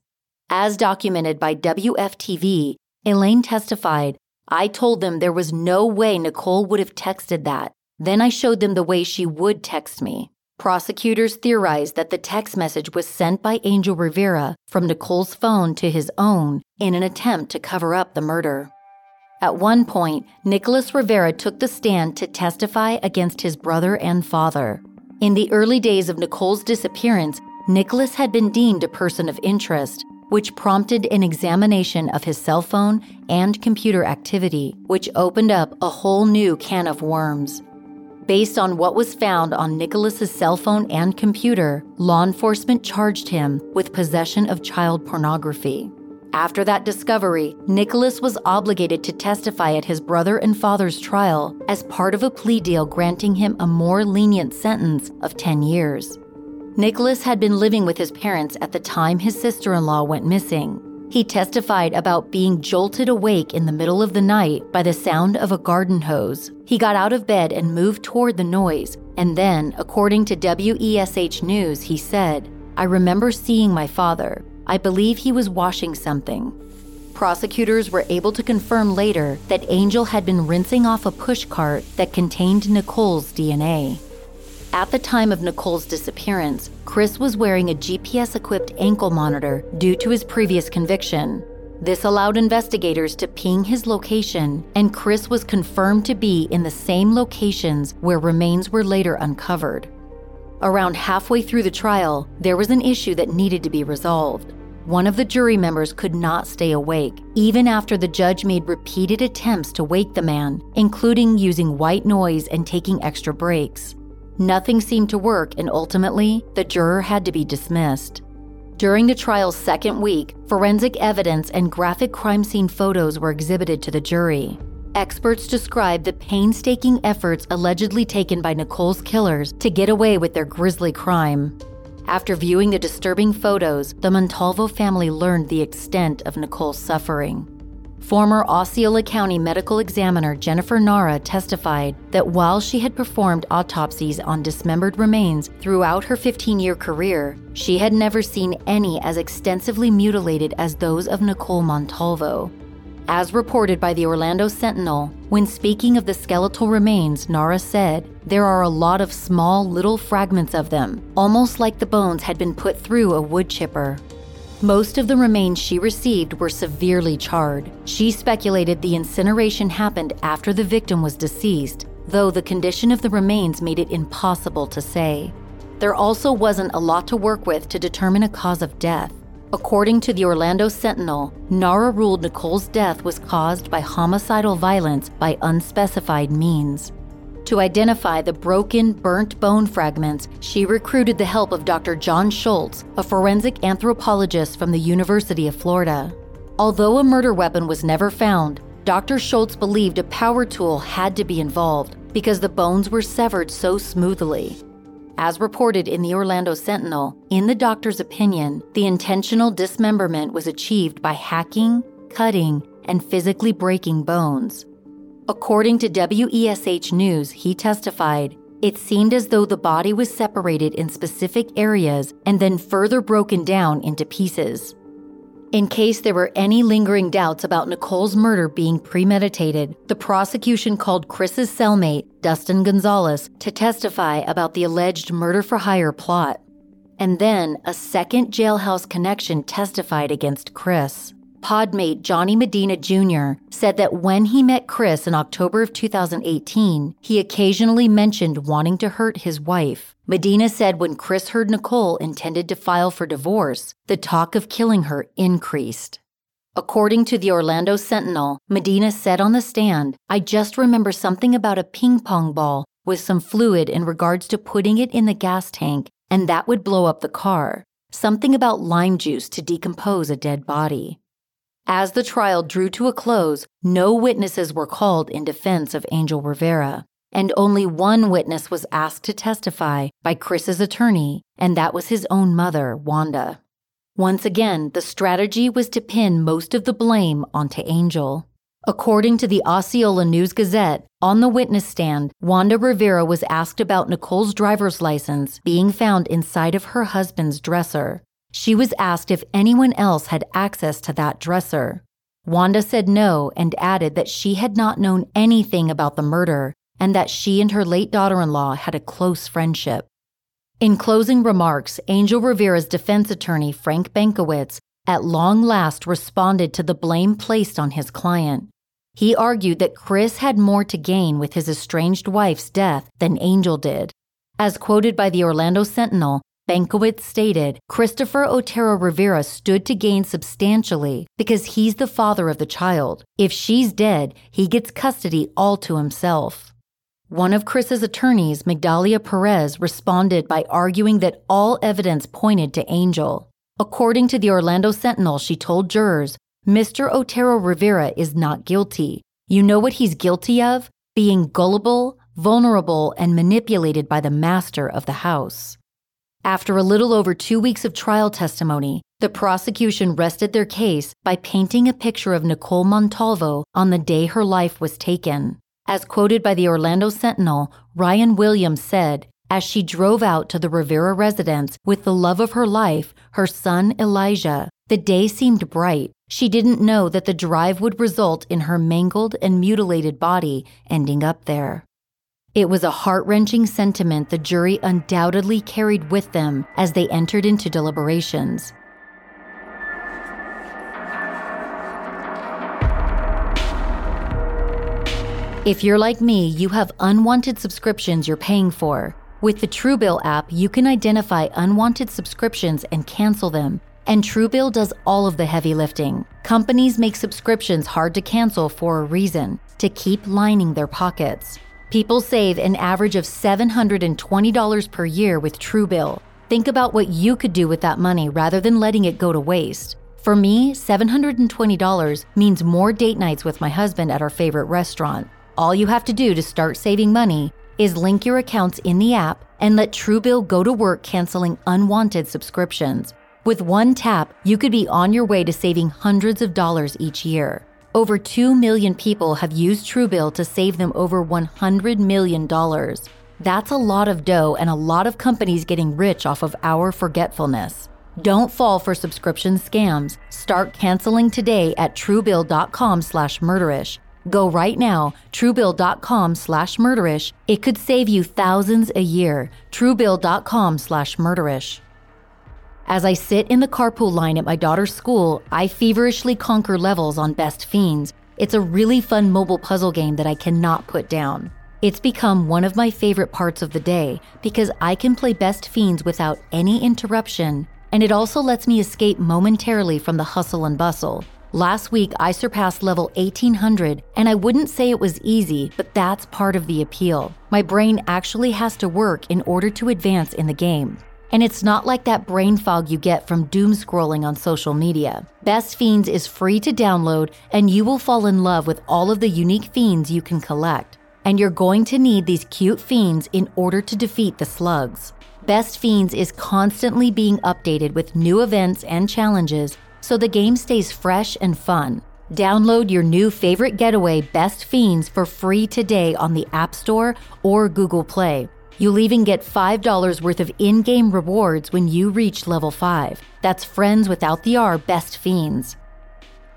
As documented by WFTV, Elaine testified, I told them there was no way Nicole would have texted that. Then I showed them the way she would text me. Prosecutors theorized that the text message was sent by Angel Rivera from Nicole's phone to his own in an attempt to cover up the murder. At one point, Nicholas Rivera took the stand to testify against his brother and father. In the early days of Nicole's disappearance, Nicholas had been deemed a person of interest, which prompted an examination of his cell phone and computer activity, which opened up a whole new can of worms. Based on what was found on Nicholas's cell phone and computer, law enforcement charged him with possession of child pornography. After that discovery, Nicholas was obligated to testify at his brother and father's trial as part of a plea deal granting him a more lenient sentence of 10 years. Nicholas had been living with his parents at the time his sister in law went missing, he testified about being jolted awake in the middle of the night by the sound of a garden hose. He got out of bed and moved toward the noise, and then, according to WESH News, he said, I remember seeing my father. I believe he was washing something. Prosecutors were able to confirm later that Angel had been rinsing off a pushcart that contained Nicole's DNA. At the time of Nicole's disappearance, Chris was wearing a GPS equipped ankle monitor due to his previous conviction. This allowed investigators to ping his location, and Chris was confirmed to be in the same locations where remains were later uncovered. Around halfway through the trial, there was an issue that needed to be resolved. One of the jury members could not stay awake, even after the judge made repeated attempts to wake the man, including using white noise and taking extra breaks. Nothing seemed to work, and ultimately, the juror had to be dismissed. During the trial's second week, forensic evidence and graphic crime scene photos were exhibited to the jury. Experts described the painstaking efforts allegedly taken by Nicole's killers to get away with their grisly crime. After viewing the disturbing photos, the Montalvo family learned the extent of Nicole's suffering. Former Osceola County medical examiner Jennifer Nara testified that while she had performed autopsies on dismembered remains throughout her 15 year career, she had never seen any as extensively mutilated as those of Nicole Montalvo. As reported by the Orlando Sentinel, when speaking of the skeletal remains, Nara said, There are a lot of small little fragments of them, almost like the bones had been put through a wood chipper. Most of the remains she received were severely charred. She speculated the incineration happened after the victim was deceased, though the condition of the remains made it impossible to say. There also wasn't a lot to work with to determine a cause of death. According to the Orlando Sentinel, Nara ruled Nicole's death was caused by homicidal violence by unspecified means. To identify the broken, burnt bone fragments, she recruited the help of Dr. John Schultz, a forensic anthropologist from the University of Florida. Although a murder weapon was never found, Dr. Schultz believed a power tool had to be involved because the bones were severed so smoothly. as reported in the Orlando Sentinel, in the doctor's opinion, the intentional dismemberment was achieved by hacking, cutting, and physically breaking bones. According to WESH News, he testified, it seemed as though the body was separated in specific areas and then further broken down into pieces. In case there were any lingering doubts about Nicole's murder being premeditated, the prosecution called Chris's cellmate, Dustin Gonzalez, to testify about the alleged murder for hire plot. And then a second jailhouse connection testified against Chris podmate Johnny Medina Jr. said that when he met Chris in October of 2018, he occasionally mentioned wanting to hurt his wife. Medina said when Chris heard Nicole intended to file for divorce, the talk of killing her increased. According to the Orlando Sentinel, Medina said on the stand, I just remember something about a ping pong ball with some fluid in regards to putting it in the gas tank, and that would blow up the car. Something about lime juice to decompose a dead body. As the trial drew to a close, no witnesses were called in defense of Angel Rivera, and only one witness was asked to testify by Chris's attorney, and that was his own mother, Wanda. Once again, the strategy was to pin most of the blame onto Angel. According to the Osceola News Gazette, on the witness stand, Wanda Rivera was asked about Nicole's driver's license being found inside of her husband's dresser. She was asked if anyone else had access to that dresser. Wanda said no and added that she had not known anything about the murder and that she and her late daughter in law had a close friendship. In closing remarks, Angel Rivera's defense attorney, Frank Bankowitz, at long last responded to the blame placed on his client. He argued that Chris had more to gain with his estranged wife's death than Angel did. As quoted by the Orlando Sentinel, Bankowitz stated Christopher Otero Rivera stood to gain substantially because he's the father of the child. If she's dead, he gets custody all to himself. One of Chris's attorneys, Migdalia Perez, responded by arguing that all evidence pointed to Angel. According to the Orlando Sentinel, she told jurors, Mr. Otero Rivera is not guilty. You know what he's guilty of? Being gullible, vulnerable, and manipulated by the master of the house. After a little over two weeks of trial testimony, the prosecution rested their case by painting a picture of Nicole Montalvo on the day her life was taken. As quoted by the Orlando Sentinel, Ryan Williams said, as she drove out to the Rivera residence with the love of her life, her son Elijah, the day seemed bright. She didn't know that the drive would result in her mangled and mutilated body ending up there. It was a heart wrenching sentiment the jury undoubtedly carried with them as they entered into deliberations. If you're like me, you have unwanted subscriptions you're paying for. With the Truebill app, you can identify unwanted subscriptions and cancel them. And Truebill does all of the heavy lifting. Companies make subscriptions hard to cancel for a reason to keep lining their pockets. People save an average of $720 per year with Truebill. Think about what you could do with that money rather than letting it go to waste. For me, $720 means more date nights with my husband at our favorite restaurant. All you have to do to start saving money is link your accounts in the app and let Truebill go to work canceling unwanted subscriptions. With one tap, you could be on your way to saving hundreds of dollars each year. Over 2 million people have used Truebill to save them over $100 million. That's a lot of dough and a lot of companies getting rich off of our forgetfulness. Don't fall for subscription scams. Start canceling today at truebill.com slash murderish. Go right now, truebill.com slash murderish. It could save you thousands a year. truebill.com slash murderish. As I sit in the carpool line at my daughter's school, I feverishly conquer levels on Best Fiends. It's a really fun mobile puzzle game that I cannot put down. It's become one of my favorite parts of the day because I can play Best Fiends without any interruption, and it also lets me escape momentarily from the hustle and bustle. Last week, I surpassed level 1800, and I wouldn't say it was easy, but that's part of the appeal. My brain actually has to work in order to advance in the game. And it's not like that brain fog you get from doom scrolling on social media. Best Fiends is free to download, and you will fall in love with all of the unique fiends you can collect. And you're going to need these cute fiends in order to defeat the slugs. Best Fiends is constantly being updated with new events and challenges so the game stays fresh and fun. Download your new favorite getaway, Best Fiends, for free today on the App Store or Google Play. You'll even get $5 worth of in game rewards when you reach level 5. That's Friends Without the R Best Fiends.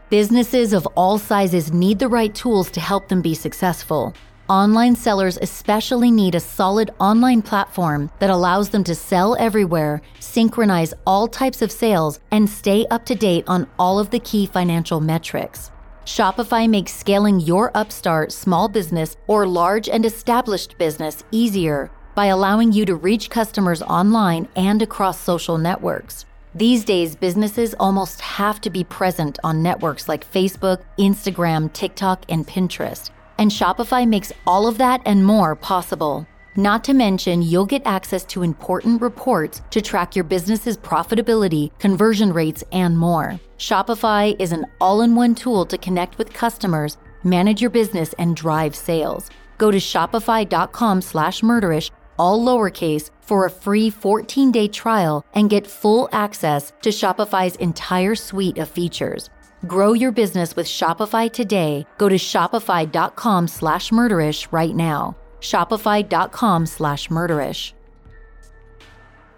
Businesses of all sizes need the right tools to help them be successful. Online sellers especially need a solid online platform that allows them to sell everywhere, synchronize all types of sales, and stay up to date on all of the key financial metrics. Shopify makes scaling your upstart, small business, or large and established business easier by allowing you to reach customers online and across social networks. These days, businesses almost have to be present on networks like Facebook, Instagram, TikTok, and Pinterest and Shopify makes all of that and more possible. Not to mention, you'll get access to important reports to track your business's profitability, conversion rates, and more. Shopify is an all in one tool to connect with customers, manage your business, and drive sales. Go to shopify.com slash murderish, all lowercase, for a free 14 day trial and get full access to Shopify's entire suite of features. Grow your business with Shopify today. Go to shopify.com slash murderish right now. Shopify.com slash murderish.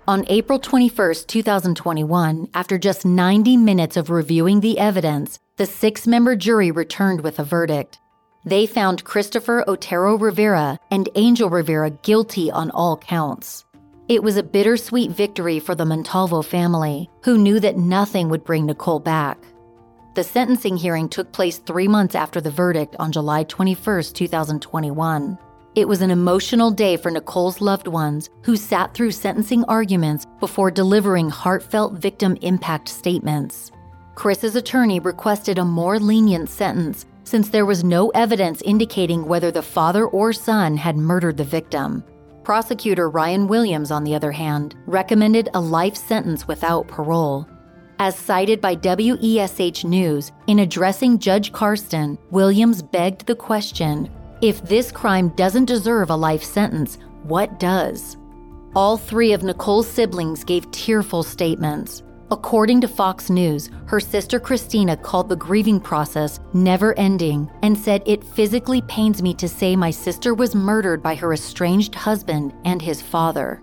On April 21st, 2021, after just 90 minutes of reviewing the evidence, the six member jury returned with a verdict. They found Christopher Otero Rivera and Angel Rivera guilty on all counts. It was a bittersweet victory for the Montalvo family, who knew that nothing would bring Nicole back. The sentencing hearing took place three months after the verdict on July 21, 2021. It was an emotional day for Nicole's loved ones who sat through sentencing arguments before delivering heartfelt victim impact statements. Chris's attorney requested a more lenient sentence since there was no evidence indicating whether the father or son had murdered the victim. Prosecutor Ryan Williams, on the other hand, recommended a life sentence without parole. As cited by WESH News, in addressing Judge Karsten, Williams begged the question if this crime doesn't deserve a life sentence, what does? All three of Nicole's siblings gave tearful statements. According to Fox News, her sister Christina called the grieving process never ending and said, It physically pains me to say my sister was murdered by her estranged husband and his father.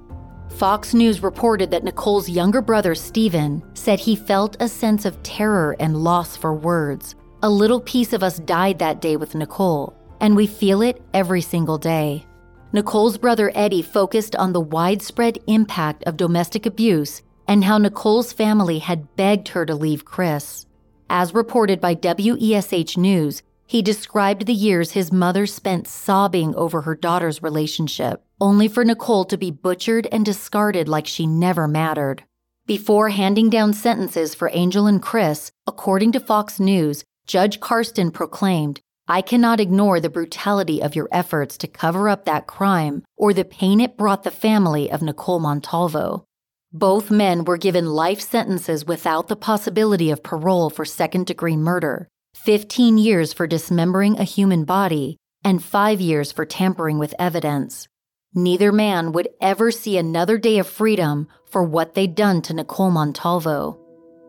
Fox News reported that Nicole's younger brother, Stephen, said he felt a sense of terror and loss for words. A little piece of us died that day with Nicole, and we feel it every single day. Nicole's brother Eddie focused on the widespread impact of domestic abuse and how Nicole's family had begged her to leave Chris. As reported by WESH News, he described the years his mother spent sobbing over her daughter's relationship, only for Nicole to be butchered and discarded like she never mattered. Before handing down sentences for Angel and Chris, according to Fox News, Judge Karsten proclaimed, I cannot ignore the brutality of your efforts to cover up that crime or the pain it brought the family of Nicole Montalvo. Both men were given life sentences without the possibility of parole for second degree murder, 15 years for dismembering a human body, and five years for tampering with evidence. Neither man would ever see another day of freedom for what they'd done to Nicole Montalvo.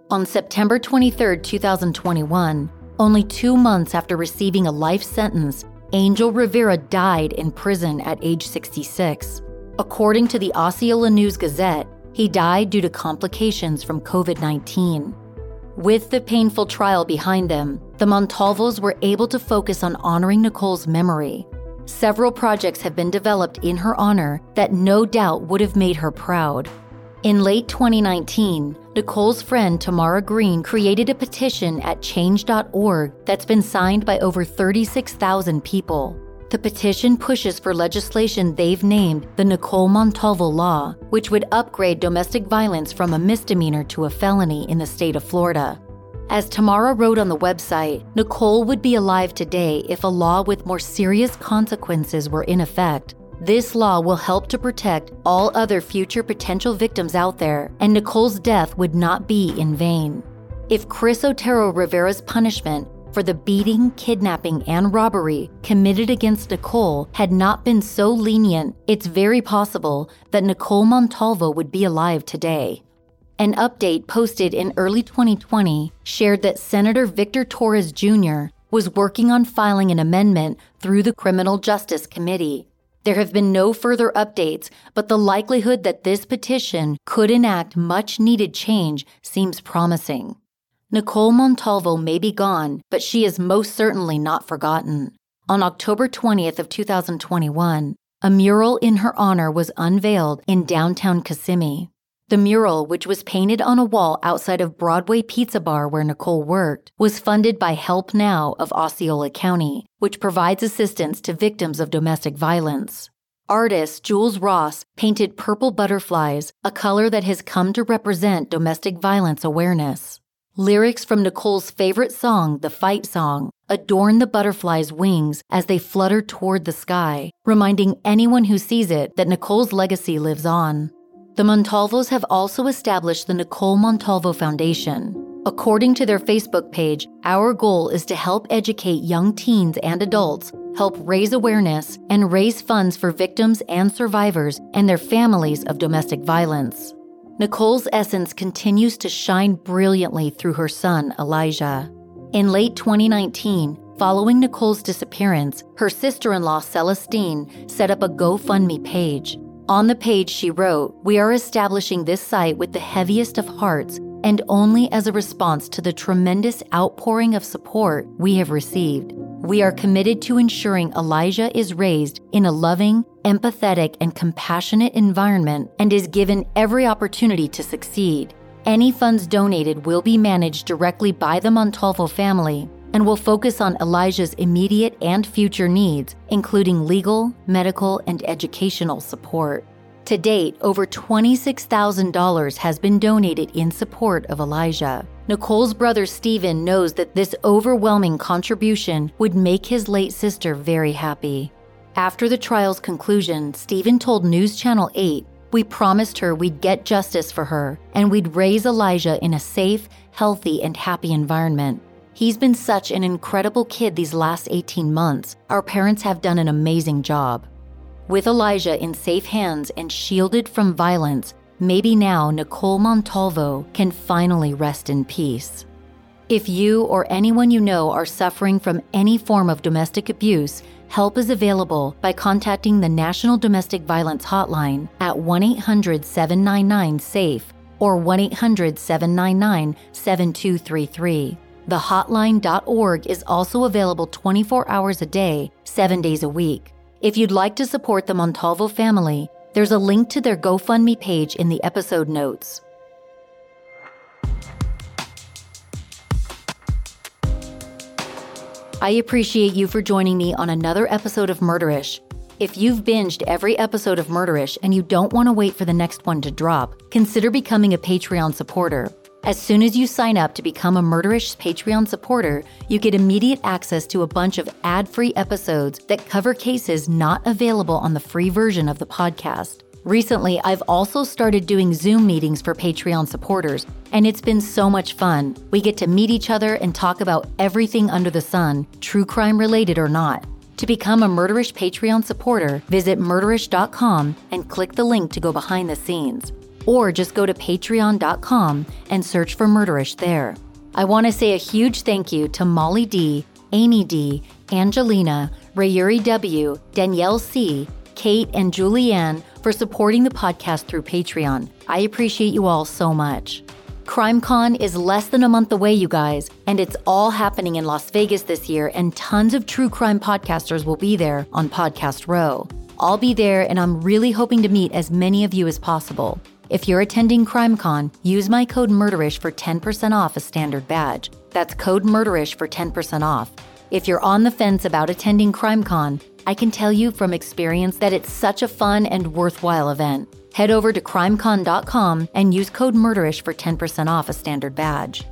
On September 23, 2021, only two months after receiving a life sentence, Angel Rivera died in prison at age 66. According to the Osceola News Gazette, he died due to complications from COVID 19. With the painful trial behind them, the Montalvos were able to focus on honoring Nicole's memory. Several projects have been developed in her honor that no doubt would have made her proud. In late 2019, Nicole's friend Tamara Green created a petition at change.org that's been signed by over 36,000 people. The petition pushes for legislation they've named the Nicole Montalvo Law, which would upgrade domestic violence from a misdemeanor to a felony in the state of Florida. As Tamara wrote on the website, Nicole would be alive today if a law with more serious consequences were in effect. This law will help to protect all other future potential victims out there, and Nicole's death would not be in vain. If Chris Otero Rivera's punishment for the beating, kidnapping, and robbery committed against Nicole had not been so lenient, it's very possible that Nicole Montalvo would be alive today. An update posted in early 2020 shared that Senator Victor Torres Jr. was working on filing an amendment through the Criminal Justice Committee. There have been no further updates, but the likelihood that this petition could enact much needed change seems promising. Nicole Montalvo may be gone, but she is most certainly not forgotten. On October 20th of 2021, a mural in her honor was unveiled in downtown Kissimmee. The mural, which was painted on a wall outside of Broadway Pizza Bar where Nicole worked, was funded by Help Now of Osceola County, which provides assistance to victims of domestic violence. Artist Jules Ross painted purple butterflies, a color that has come to represent domestic violence awareness. Lyrics from Nicole's favorite song, the fight song, adorn the butterflies' wings as they flutter toward the sky, reminding anyone who sees it that Nicole's legacy lives on. The Montalvos have also established the Nicole Montalvo Foundation. According to their Facebook page, our goal is to help educate young teens and adults, help raise awareness, and raise funds for victims and survivors and their families of domestic violence. Nicole's essence continues to shine brilliantly through her son, Elijah. In late 2019, following Nicole's disappearance, her sister in law, Celestine, set up a GoFundMe page. On the page, she wrote, We are establishing this site with the heaviest of hearts and only as a response to the tremendous outpouring of support we have received. We are committed to ensuring Elijah is raised in a loving, empathetic, and compassionate environment and is given every opportunity to succeed. Any funds donated will be managed directly by the Montalvo family and will focus on Elijah's immediate and future needs, including legal, medical, and educational support. To date, over $26,000 has been donated in support of Elijah. Nicole's brother Stephen knows that this overwhelming contribution would make his late sister very happy. After the trial's conclusion, Stephen told News Channel 8 we promised her we'd get justice for her and we'd raise Elijah in a safe, healthy, and happy environment. He's been such an incredible kid these last 18 months. Our parents have done an amazing job. With Elijah in safe hands and shielded from violence, maybe now Nicole Montalvo can finally rest in peace. If you or anyone you know are suffering from any form of domestic abuse, help is available by contacting the National Domestic Violence Hotline at 1 800 799 SAFE or 1 800 799 7233. The hotline.org is also available 24 hours a day, 7 days a week. If you'd like to support the Montalvo family, there's a link to their GoFundMe page in the episode notes. I appreciate you for joining me on another episode of Murderish. If you've binged every episode of Murderish and you don't want to wait for the next one to drop, consider becoming a Patreon supporter. As soon as you sign up to become a Murderish Patreon supporter, you get immediate access to a bunch of ad free episodes that cover cases not available on the free version of the podcast. Recently, I've also started doing Zoom meetings for Patreon supporters, and it's been so much fun. We get to meet each other and talk about everything under the sun, true crime related or not. To become a Murderish Patreon supporter, visit murderish.com and click the link to go behind the scenes or just go to patreon.com and search for Murderish there. I want to say a huge thank you to Molly D, Amy D, Angelina, Rayuri W, Danielle C, Kate, and Julianne for supporting the podcast through Patreon. I appreciate you all so much. CrimeCon is less than a month away, you guys, and it's all happening in Las Vegas this year, and tons of true crime podcasters will be there on Podcast Row. I'll be there, and I'm really hoping to meet as many of you as possible. If you're attending CrimeCon, use my code MURDERISH for 10% off a standard badge. That's code MURDERISH for 10% off. If you're on the fence about attending CrimeCon, I can tell you from experience that it's such a fun and worthwhile event. Head over to crimecon.com and use code MURDERISH for 10% off a standard badge.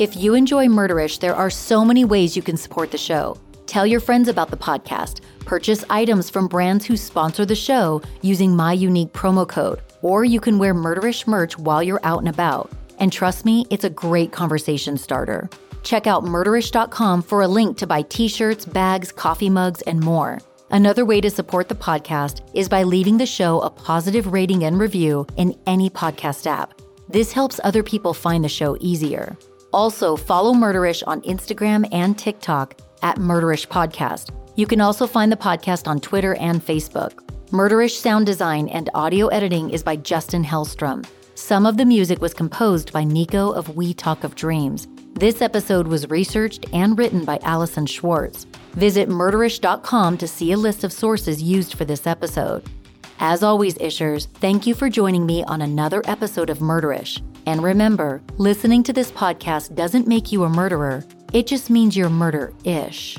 If you enjoy Murderish, there are so many ways you can support the show. Tell your friends about the podcast, purchase items from brands who sponsor the show using my unique promo code or you can wear murderish merch while you're out and about. And trust me, it's a great conversation starter. Check out murderish.com for a link to buy t shirts, bags, coffee mugs, and more. Another way to support the podcast is by leaving the show a positive rating and review in any podcast app. This helps other people find the show easier. Also, follow Murderish on Instagram and TikTok at Murderish Podcast. You can also find the podcast on Twitter and Facebook. Murderish sound design and audio editing is by Justin Hellstrom. Some of the music was composed by Nico of We Talk of Dreams. This episode was researched and written by Allison Schwartz. Visit murderish.com to see a list of sources used for this episode. As always, Ishers, thank you for joining me on another episode of Murderish. And remember, listening to this podcast doesn't make you a murderer, it just means you're murder ish.